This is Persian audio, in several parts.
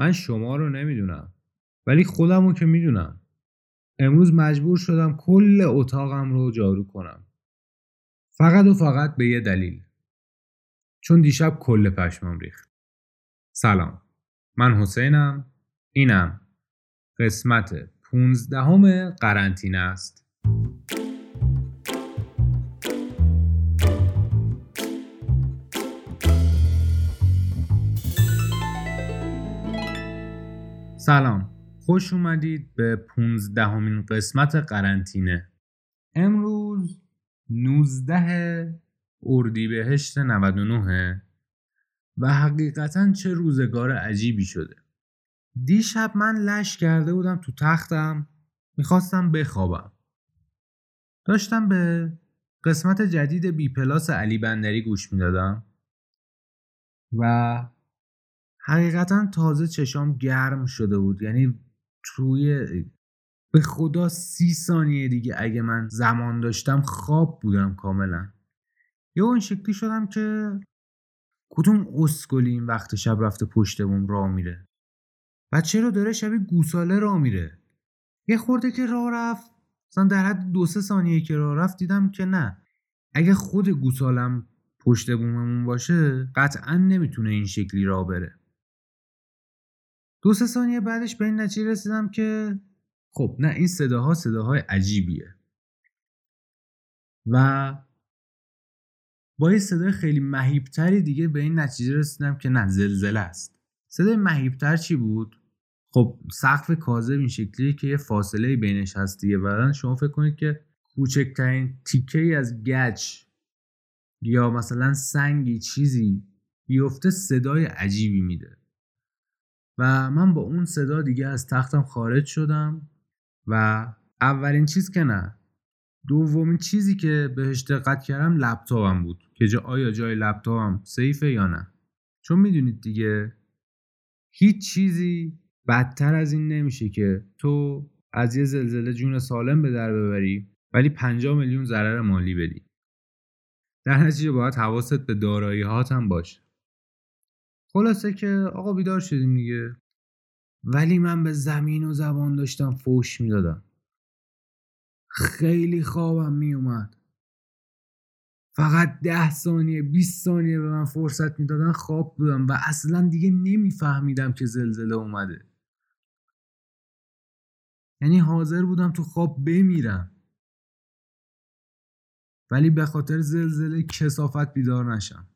من شما رو نمی‌دونم ولی خودم رو که می‌دونم. امروز مجبور شدم کل اتاقم رو جارو کنم. فقط و فقط به یه دلیل. چون دیشب کل پشمام ریخت. سلام. من حسینم. اینم. قسمت پونزدهم قرنطینه است. سلام. خوش اومدید به پونزدهمین قسمت قرنطینه. امروز 19 اردیبهشت 99 و حقیقتا چه روزگار عجیبی شده. دیشب من لش کرده بودم تو تختم می‌خواستم بخوابم. داشتم به قسمت جدید بی پلاس علی بندری گوش می‌دادم و حقیقتا تازه چشام گرم شده بود. یعنی توی به خدا سی ثانیه دیگه اگه من زمان داشتم خواب بودم کاملا. یا اون شکلی شدم که کدوم اسکلی این وقت شب رفته پشت بوم راه میره؟ بچه رو داره شبیه گوساله راه میره؟ یه خورده که راه رفت مثلا در حد دو سه ثانیه که راه رفت دیدم که نه. اگه خود گوسالم پشت بوممون باشه قطعا نمی‌تونه این شکلی راه بره. دو سه ثانیه بعدش به این نتیجه رسیدم که خب نه این صداها صداهای عجیبیه. و با یه صدای خیلی مهیبتری دیگه به این نتیجه رسیدم که نه زلزله است. صدای مهیبتر چی بود؟ خب سقف کاذب این شکلیه که یه فاصله بینش هست دیگه بعدا شما فکر کنید که کوچکترین تیکه ای از گچ یا مثلا سنگی چیزی بیفته صدای عجیبی میده. و من با اون صدا دیگه از تختم خارج شدم و اولین چیز که نه دومین چیزی که بهش دقت کردم لپتاپم بود که جا آیا جای لپتاپم سیفه یا نه. چون می‌دونید دیگه هیچ چیزی بدتر از این نمیشه که تو از یه زلزله جون سالم به در ببری ولی 50 میلیون ضرر مالی بدی. در نتیجه باید حواست به دارایی هاتم باشه. خلاصه که آقا بیدار شدیم دیگه. ولی من به زمین و زبان داشتم فوش می‌دادم. خیلی خوابم میومد. فقط ده ثانیه 20 ثانیه به من فرصت می‌دادن خواب بودم و اصلا دیگه نمیفهمیدم که زلزله اومده. یعنی حاضر بودم تو خواب بمیرم. ولی به خاطر زلزله کسافت بیدار نشم.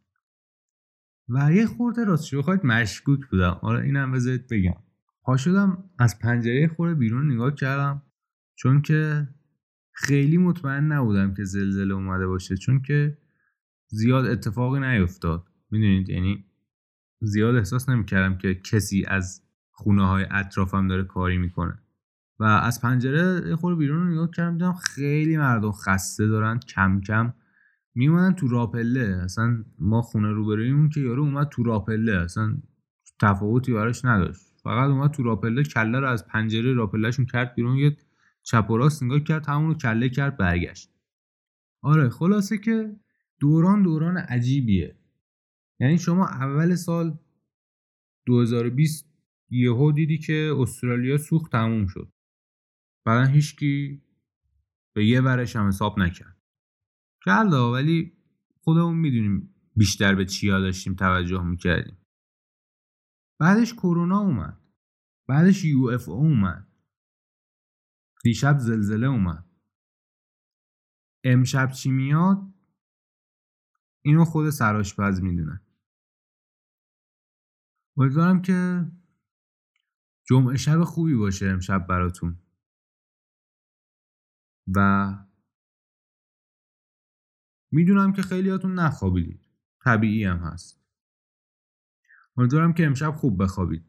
و یه خورده راست شو خواهید مشکوک بودم. حالا اینم بذارید بگم. پا شدم از پنجره خورده بیرون نگاه کردم. چون که خیلی مطمئن نبودم که زلزله اومده باشه. چون که زیاد اتفاقی نیفتاد. می‌دونید؟ یعنی زیاد احساس نمی‌کردم که کسی از خونه های اطرافم داره کاری می‌کنه. و از پنجره خور بیرون رو نگاه کردم. دیدم خیلی مردم خسته دارن کم کم میومدن تو راپله اصلا ما خونه روبرویمون که یارو اومد تو راپله اصلا تفاوتی براش نداشت. فقط اومد تو راپله کله رو از پنجره راپلهشون کرد بیرون یه چپ و راست نگاه کرد همون رو کله کرد برگشت. آره خلاصه که دوران دوران عجیبیه. یعنی شما اول سال 2020 یهو دیدی که استرالیا سوخت تموم شد. بعدا هیچکی به یه ورش هم حساب نکرد. کرده ولی خودمون می‌دونیم بیشتر به چیا داشتیم توجه می‌کردیم. بعدش کرونا اومد. بعدش یو اف او اومد. دیشب زلزله اومد. امشب چی میاد؟ اینو خود سراشپز می‌دونه. امیدوارم که جمعه شب خوبی باشه امشب براتون. و می‌دونم که خیلیاتون نخوابیدید. طبیعی هم هست. امیدوارم که امشب خوب بخوابید.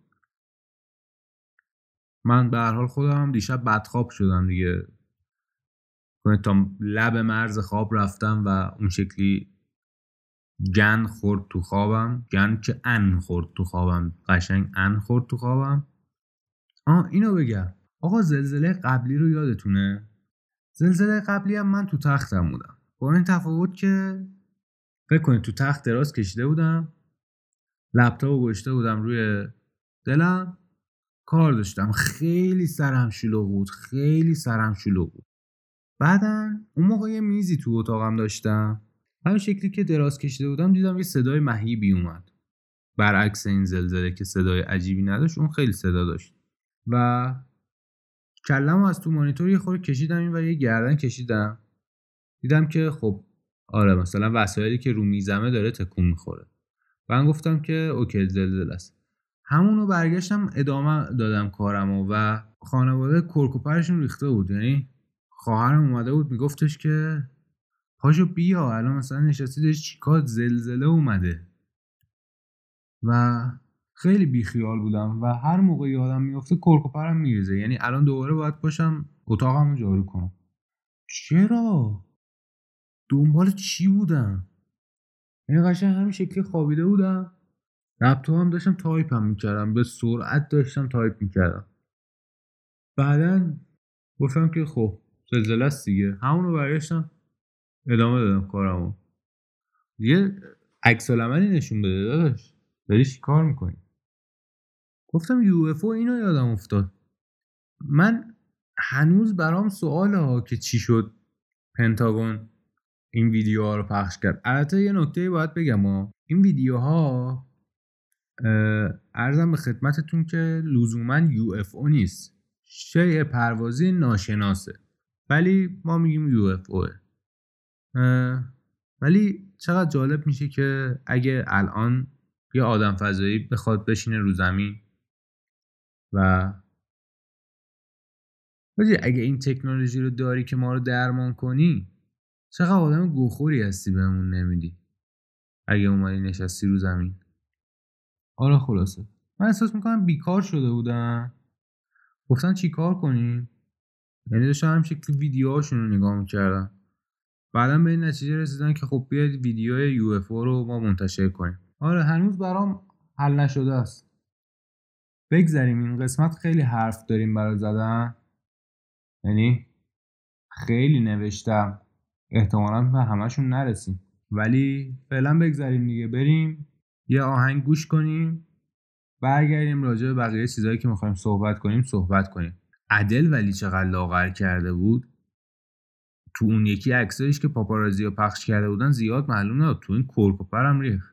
من به هر حال خودم هم دیشب بدخواب شدم دیگه. تا لب مرز خواب رفتم و اون شکلی گن خورد تو خوابم. گن که ان خورد تو خوابم؟ قشنگ ان خورد تو خوابم. آه اینو بگم. آقا زلزله قبلی رو یادتونه؟ زلزله قبلی هم من تو تختم بودم. این تفاوت که فکر کنید تو تخت دراز کشیده بودم لپتاپ گشته بودم روی دلم کار داشتم. خیلی سرم شلوغ بود خیلی سرم شلوغ بود. بعدا اون موقع یه میزی تو اتاقم داشتم. همین شکلی که دراز کشیده بودم دیدم یه صدای مهیبی اومد. برعکس این زلزله که صدای عجیبی نداشت اون خیلی صدا داشت. و کلم از تو مانیتور یه خورده کشیدم این و یه گردن کشیدم. دیدم که خب آره مثلا وسایلی که رو میزمه داره تکون می‌خوره. من گفتم که اوکی زلزله است. همونو برگشتم ادامه دادم کارمو و خانواده کرکوپرشون ریخته بود. یعنی خواهرم اومده بود میگفتش که پاشو بیا الان مثلا نشستی داری چیکار زلزله اومده. و خیلی بیخیال بودم و هر موقع یادم میفته کرک و پرم میریزه. یعنی الان دوباره باید باشم اتاقمو جارو کنم. چرا؟ دنبال چی بودم یعنی قشنگ همین شکلی خوابیده بودم. لپتاپ هم داشتم تایپ هم می‌کردم. به سرعت داشتم تایپ می‌کردم. بعدا گفتم که خب زلزله است دیگه. همونو برگشتم ادامه دادم کارمو. یه عکس نشون بده داداش. داری کار می‌کنی؟ گفتم یو اف اینو یادم افتاد. من هنوز برام سوال ها که چی شد. پنتاگون. این ویدیوها رو پخش کرد. البته یه نکته باید بگم ها این ویدیوها ارزم به خدمتتون که لزوما یو اف او نیست. شیء پروازی ناشناسه. ولی ما میگیم یو اف اوه ولی چقدر جالب میشه که اگه الان یه آدم فضایی بخواد بشینه رو زمین و اگه این تکنولوژی رو داری که ما رو درمان کنی چقدر آدم گوخوری هستی بهمون نمیدی. اگه اومدی نشستی رو زمین. آره خلاصه. من احساس می‌کنم بیکار شده بودم. گفتن چی کار کنیم؟ یعنی داشتم هم شکل ویدیوهاشون رو نگاه می‌کردم. بعدا به این نتیجه رسیدن که خب بیاید ویدیو یو اف رو ما منتشر کنیم. آره هنوز برام حل نشده است. بگذریم این قسمت خیلی حرف داریم برای زدن یعنی خیلی نوشتم. احتمالا به همشون نرسیم. ولی فعلا بگذریم دیگه. بریم یه آهنگ گوش کنیم برگردیم راجع به بقیه چیزهایی که می‌خوایم صحبت کنیم صحبت کنیم. عدل ولی چقدر لاغر کرده بود؟ تو اون یکی عکسایش که پاپارازی پخش کرده بودن زیاد معلوم نبود. تو این کورکوپرم ریخ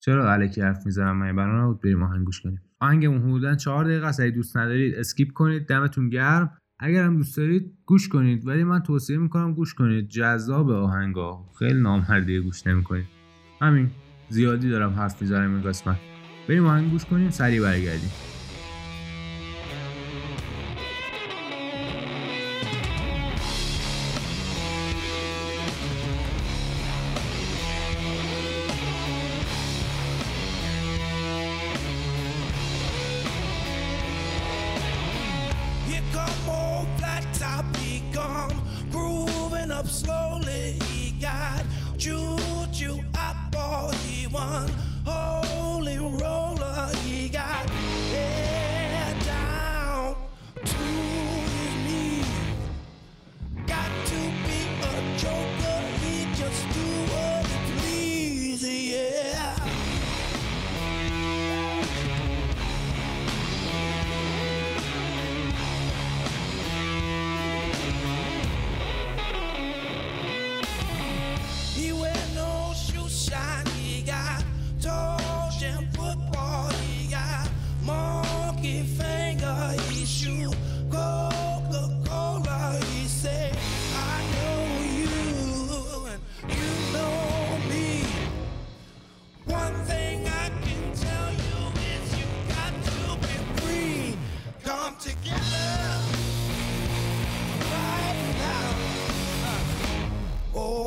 چرا علکی حرف می‌زنم؟ من بنا نبود بریم آهنگ گوش کنیم؟ آهنگمون حدودا چهار دقیقه است. دوست ندارید اسکیپ کنید. دمتون گرم. اگر هم دوست دارید گوش کنید. ولی من توصیه می‌کنم گوش کنید. جذاب آهنگا. خیلی نامردیه گوش نمی‌کنید. همین. زیادی دارم حرف می‌زنم این قسمت. بریم آهنگ گوش کنیم سریع برگردیم.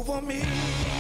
over me.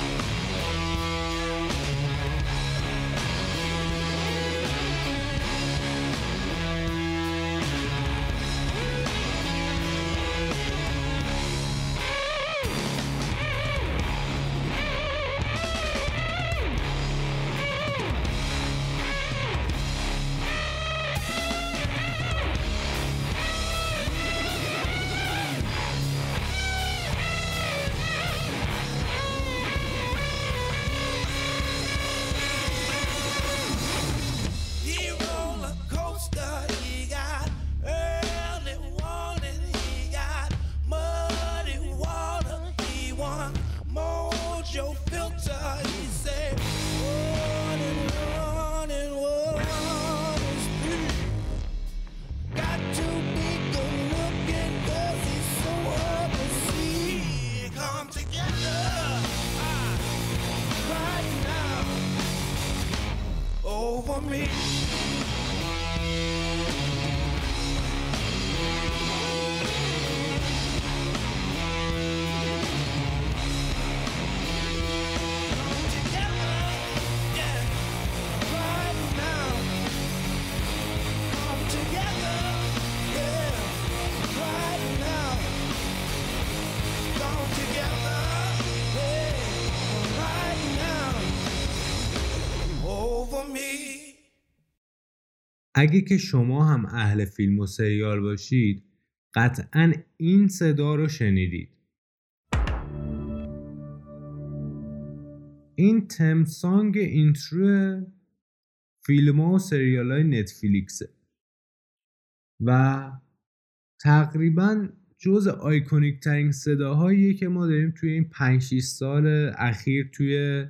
اگه که شما هم اهل فیلم و سریال باشید قطعا این صدا رو شنیدید. این theme song intro فیلم و سریال های نتفلیکسه و تقریبا جز iconic ترین صداهاییه که ما داریم توی این 5 سال اخیر توی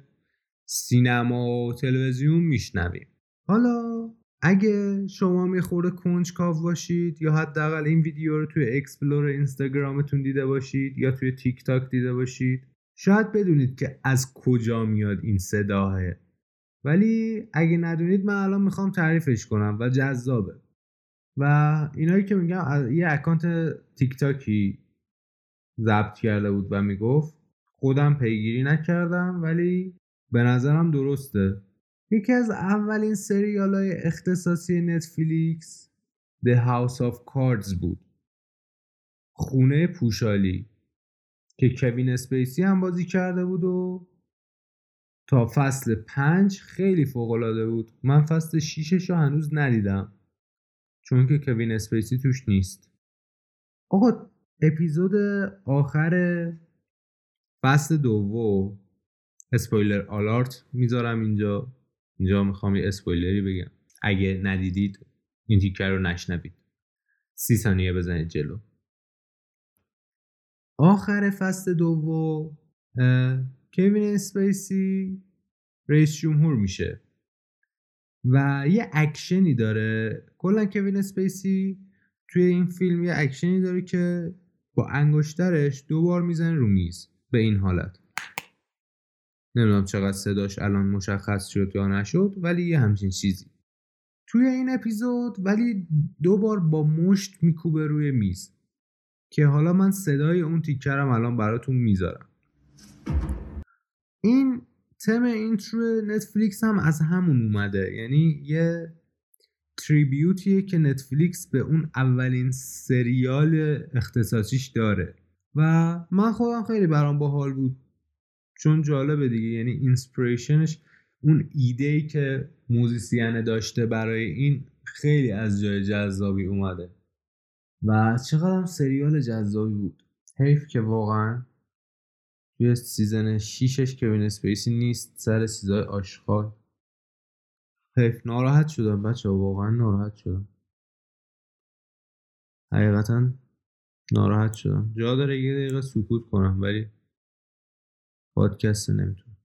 سینما و تلویزیون میشنویم. حالا اگه شما یه خورده کنجکاو باشید یا حداقل این ویدیو رو توی explore اینستاگرامتون دیده باشید یا توی تیک تاک دیده باشید شاید بدونید که از کجا میاد این صدا ولی اگه ندونید من الان می‌خوام تعریفش کنم و جذابه. و اینایی که میگم یه اکانت تیک تاکی ضبط کرده بود و می‌گفت خودم پیگیری نکردم ولی به نظرم درسته. یکی از اولین سریال های اختصاصی نتفلیکس The House of Cards بود. خونه پوشالی که کوین اسپیسی هم بازی کرده بود و تا فصل پنج خیلی فوقالعاده بود. من فصل شیشش رو هنوز ندیدم چون که کوین اسپیسی توش نیست. آقا اپیزود آخر فصل دوم spoiler alert می‌ذارم اینجا. اینجا می‌خوام یه اسپویلری بگم. اگه ندیدید این تیکه رو نشنوید. سی ثانیه بزنید جلو. آخر فصل دوم کوین اسپیسی رئیس جمهور میشه. و یه اکشنی داره. کلا کوین اسپیسی توی این فیلم یه اکشنی داره که با انگشترش دو بار می‌زنه رو میز. به این حالت. نمی‌دونم چقدر صداش الان مشخص شد یا نشد ولی یه همچین چیزی. توی این اپیزود ولی دو بار با مشت میکوبه روی میز. که حالا من صدای اون تیکه رم الان براتون می‌ذارم. این theme intro نتفلیکس هم از همون اومده. یعنی یه tribute یه که نتفلیکس به اون اولین سریال اختصاصیش داره. و من خودم خیلی برام باحال بود. چون جالبه دیگه یعنی inspiration ش اون ایده ای که musician داشته برای این خیلی از جای جذابی اومده. و چقدر سریال جذابی بود. حیف که واقعا توی season شیشش که اسپیسی نیست سر چیزای آشغال. حیف ناراحت شدم بچه واقعا ناراحت شدم. حقیقتا ناراحت شدم. جا داره یه دقیقه سکوت کنم ولی پادکست نمی‌تونم.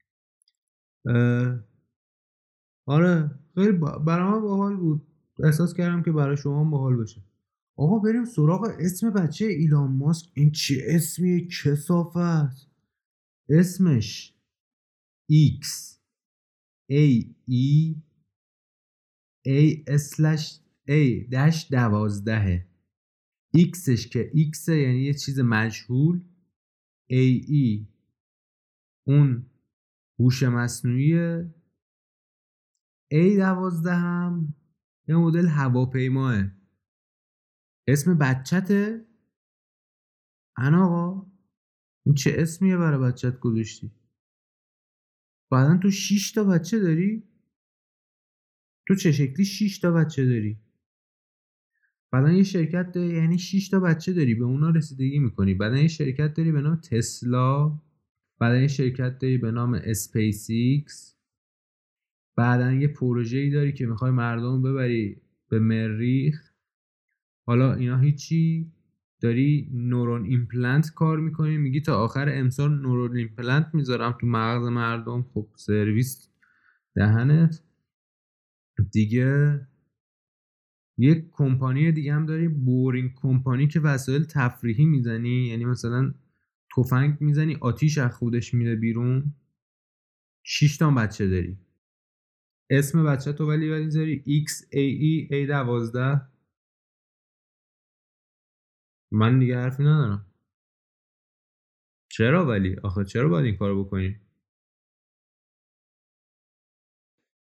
آره خیلی برای من باحال بود. احساس کردم که برای شما باحال بشه. آقا بریم سراغ اسم بچه ایلان ماسک. این چه کسافت اسمش X A E A slash A دش دوازدهه. Xش که X یعنی یه چیز مجهول. A E اون هوش مصنوعی A دوازده هم یه مدل هواپیماه. اسم بچته انا آقا. این چه اسمیه برای بچت گذاشتی؟ بعدا تو 6 تا بچه داری؟ تو چه شکلی 6 تا بچه داری؟ بعدا یه شرکت داری یعنی 6 تا بچه داری به اونا رسیدگی می‌کنی. بعدا یه شرکت داری به نام تسلا. بعدا یه شرکت داری به نام اسپیس ایکس بعدا یه پروژه ای داری که می‌خوای مردم ببری به مریخ. حالا اینا هیچی. داری neuron implant کار می‌کنی. میگی تا آخر امسال neuron implant می‌ذارم تو مغز مردم. خب سرویس دهنت. دیگه یک کمپانی دیگه هم داری. Boring Company که وسایل تفریحی می‌زنی. یعنی مثلا تفنگ می‌زنی آتیش از خودش میره بیرون. 6 تا بچه داری. اسم بچه تو ولی ولی داری. XAE A12 من دیگه حرفی ندارم. چرا ولی؟ آخه چرا باید این کارو بکنی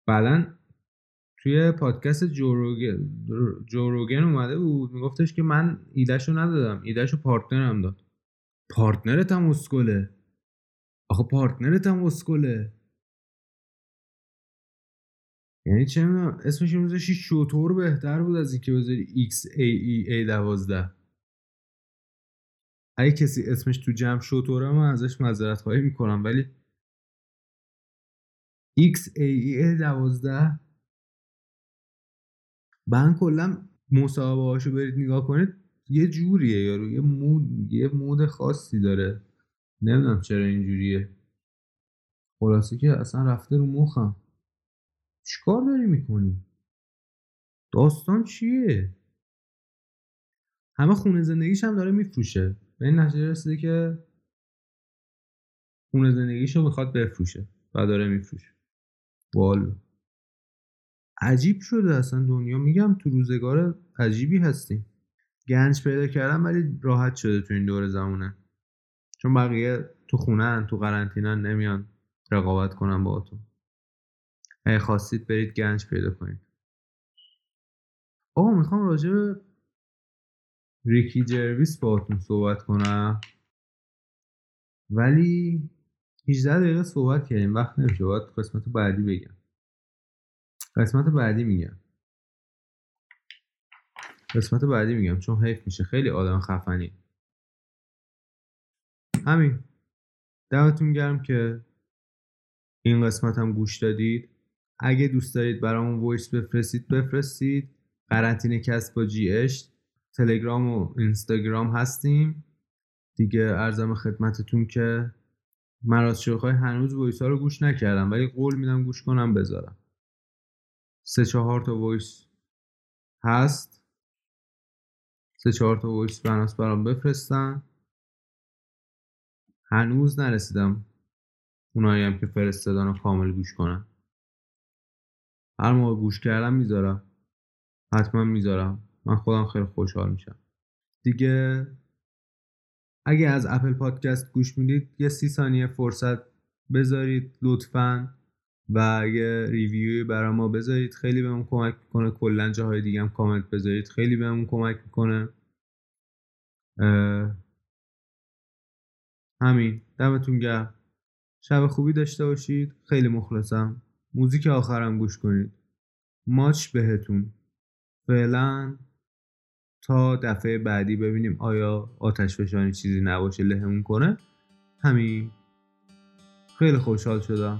بعدا توی پادکست جوروگن اومده بود. میگفتش که من ایدهشو ندادم. ایدهشو پارتنرم داد. پارتنرت هم اسکله. آخه پارتنرت هم اسکله. یعنی چه می‌دونم اسمش میذاشی شوتور بهتر بود از اینکه بذاری XAE A12 اگه کسی اسمش تو جمع شوتوره من ازش معذرت خواهی می‌کنم ولی XAE A12 من کلا مصاحبه هاشو برید نگاه کنید. یه جوریه یارو یه مود یه مود خاصی داره. نمی‌دونم چرا اینجوریه. خلاصه که اصلا رفته رو مخم. چیکار داری می‌کنی؟ داستان چیه؟ همه خونه زندگیش هم داره میفروشه. به این نتیجه رسیده که خونه زندگیشو می‌خواد بفروشه و داره میفروشه. والا. عجیب شده اصلا دنیا. میگم تو روزگار عجیبی هستیم. گنج پیدا کردن ولی راحت شده تو این دور زمونه. چون بقیه تو خونه تو قرنطینه نمیان رقابت کنن با تو اگه خواستید برید گنج پیدا کنید. آقا می‌خوام راجع به ریکی جرویس باهاتون صحبت کنم. ولی 18 دقیقه صحبت کردیم وقت نمیشه باید قسمت بعدی بگم. قسمت بعدی میگم. قسمت بعدی میگم چون حیف میشه. خیلی آدم خفنی. همین. دمتون گرم که این قسمت هم گوش دادید. اگه دوست دارید برامون وایس بفرستید بفرستید. قرنطینه کس با جی اش تلگرام و اینستاگرام هستیم. دیگه عرضم خدمتتون که من راستش هنوز voice ها رو گوش نکردم ولی قول میدم گوش کنم بذارم. سه چهار تا voice هست. سه چهار تا voice بناس برام بفرستن. هنوز نرسیدم اونایی هم که فرستادن رو کامل گوش کنم هر موقع گوش کردم می‌ذارم. حتما می‌ذارم. من خودم خیلی خوشحال میشم. دیگه اگه از اپل پادکست گوش می‌دید یه سی ثانیه فرصت بذارید لطفا. و یه ریویوی برای ما بذارید خیلی بهمون کمک می‌کنه. کلا جاهای دیگه هم کامنت بذارید خیلی بهمون کمک می‌کنه. همین. دمتون گرم. شب خوبی داشته باشید. خیلی مخلصم. موزیک آخرم گوش کنید. ماچ بهتون. فعلا تا دفعه بعدی ببینیم آیا آتش فشانی چیزی نباشه لهمون کنه. همین. خیلی خوشحال شدم.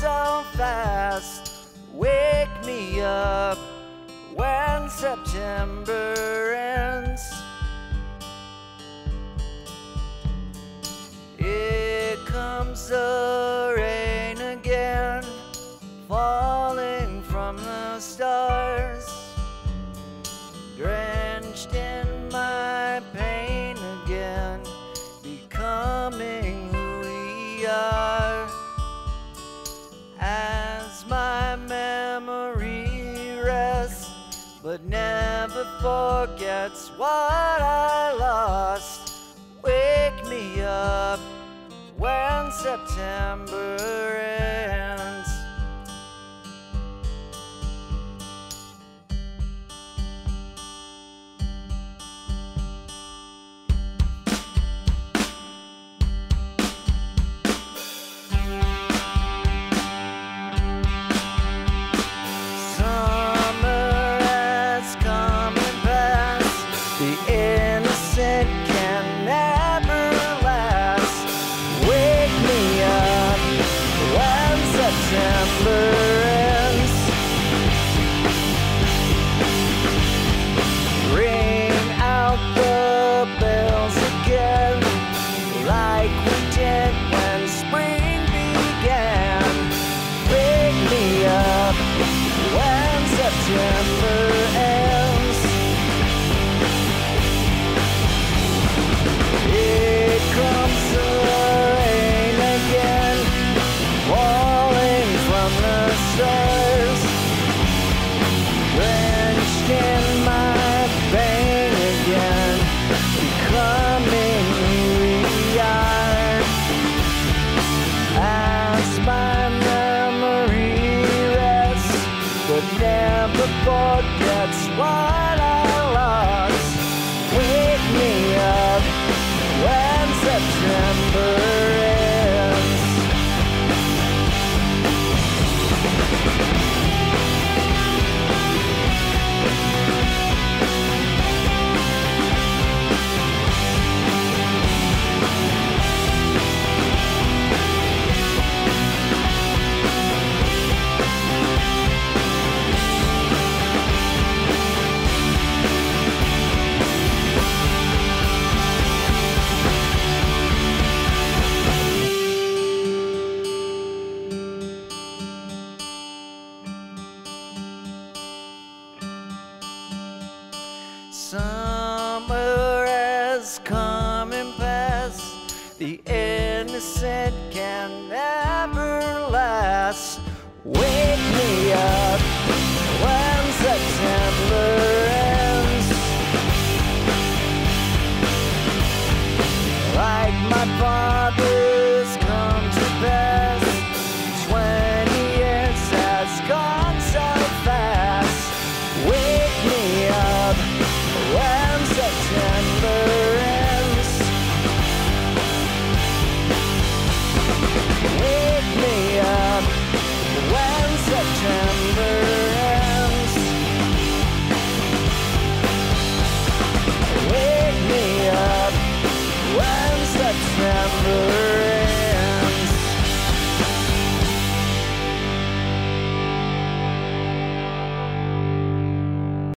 so fast. Wake me up when September ends. Here comes the forgets what I lost. Wake me up when September ends.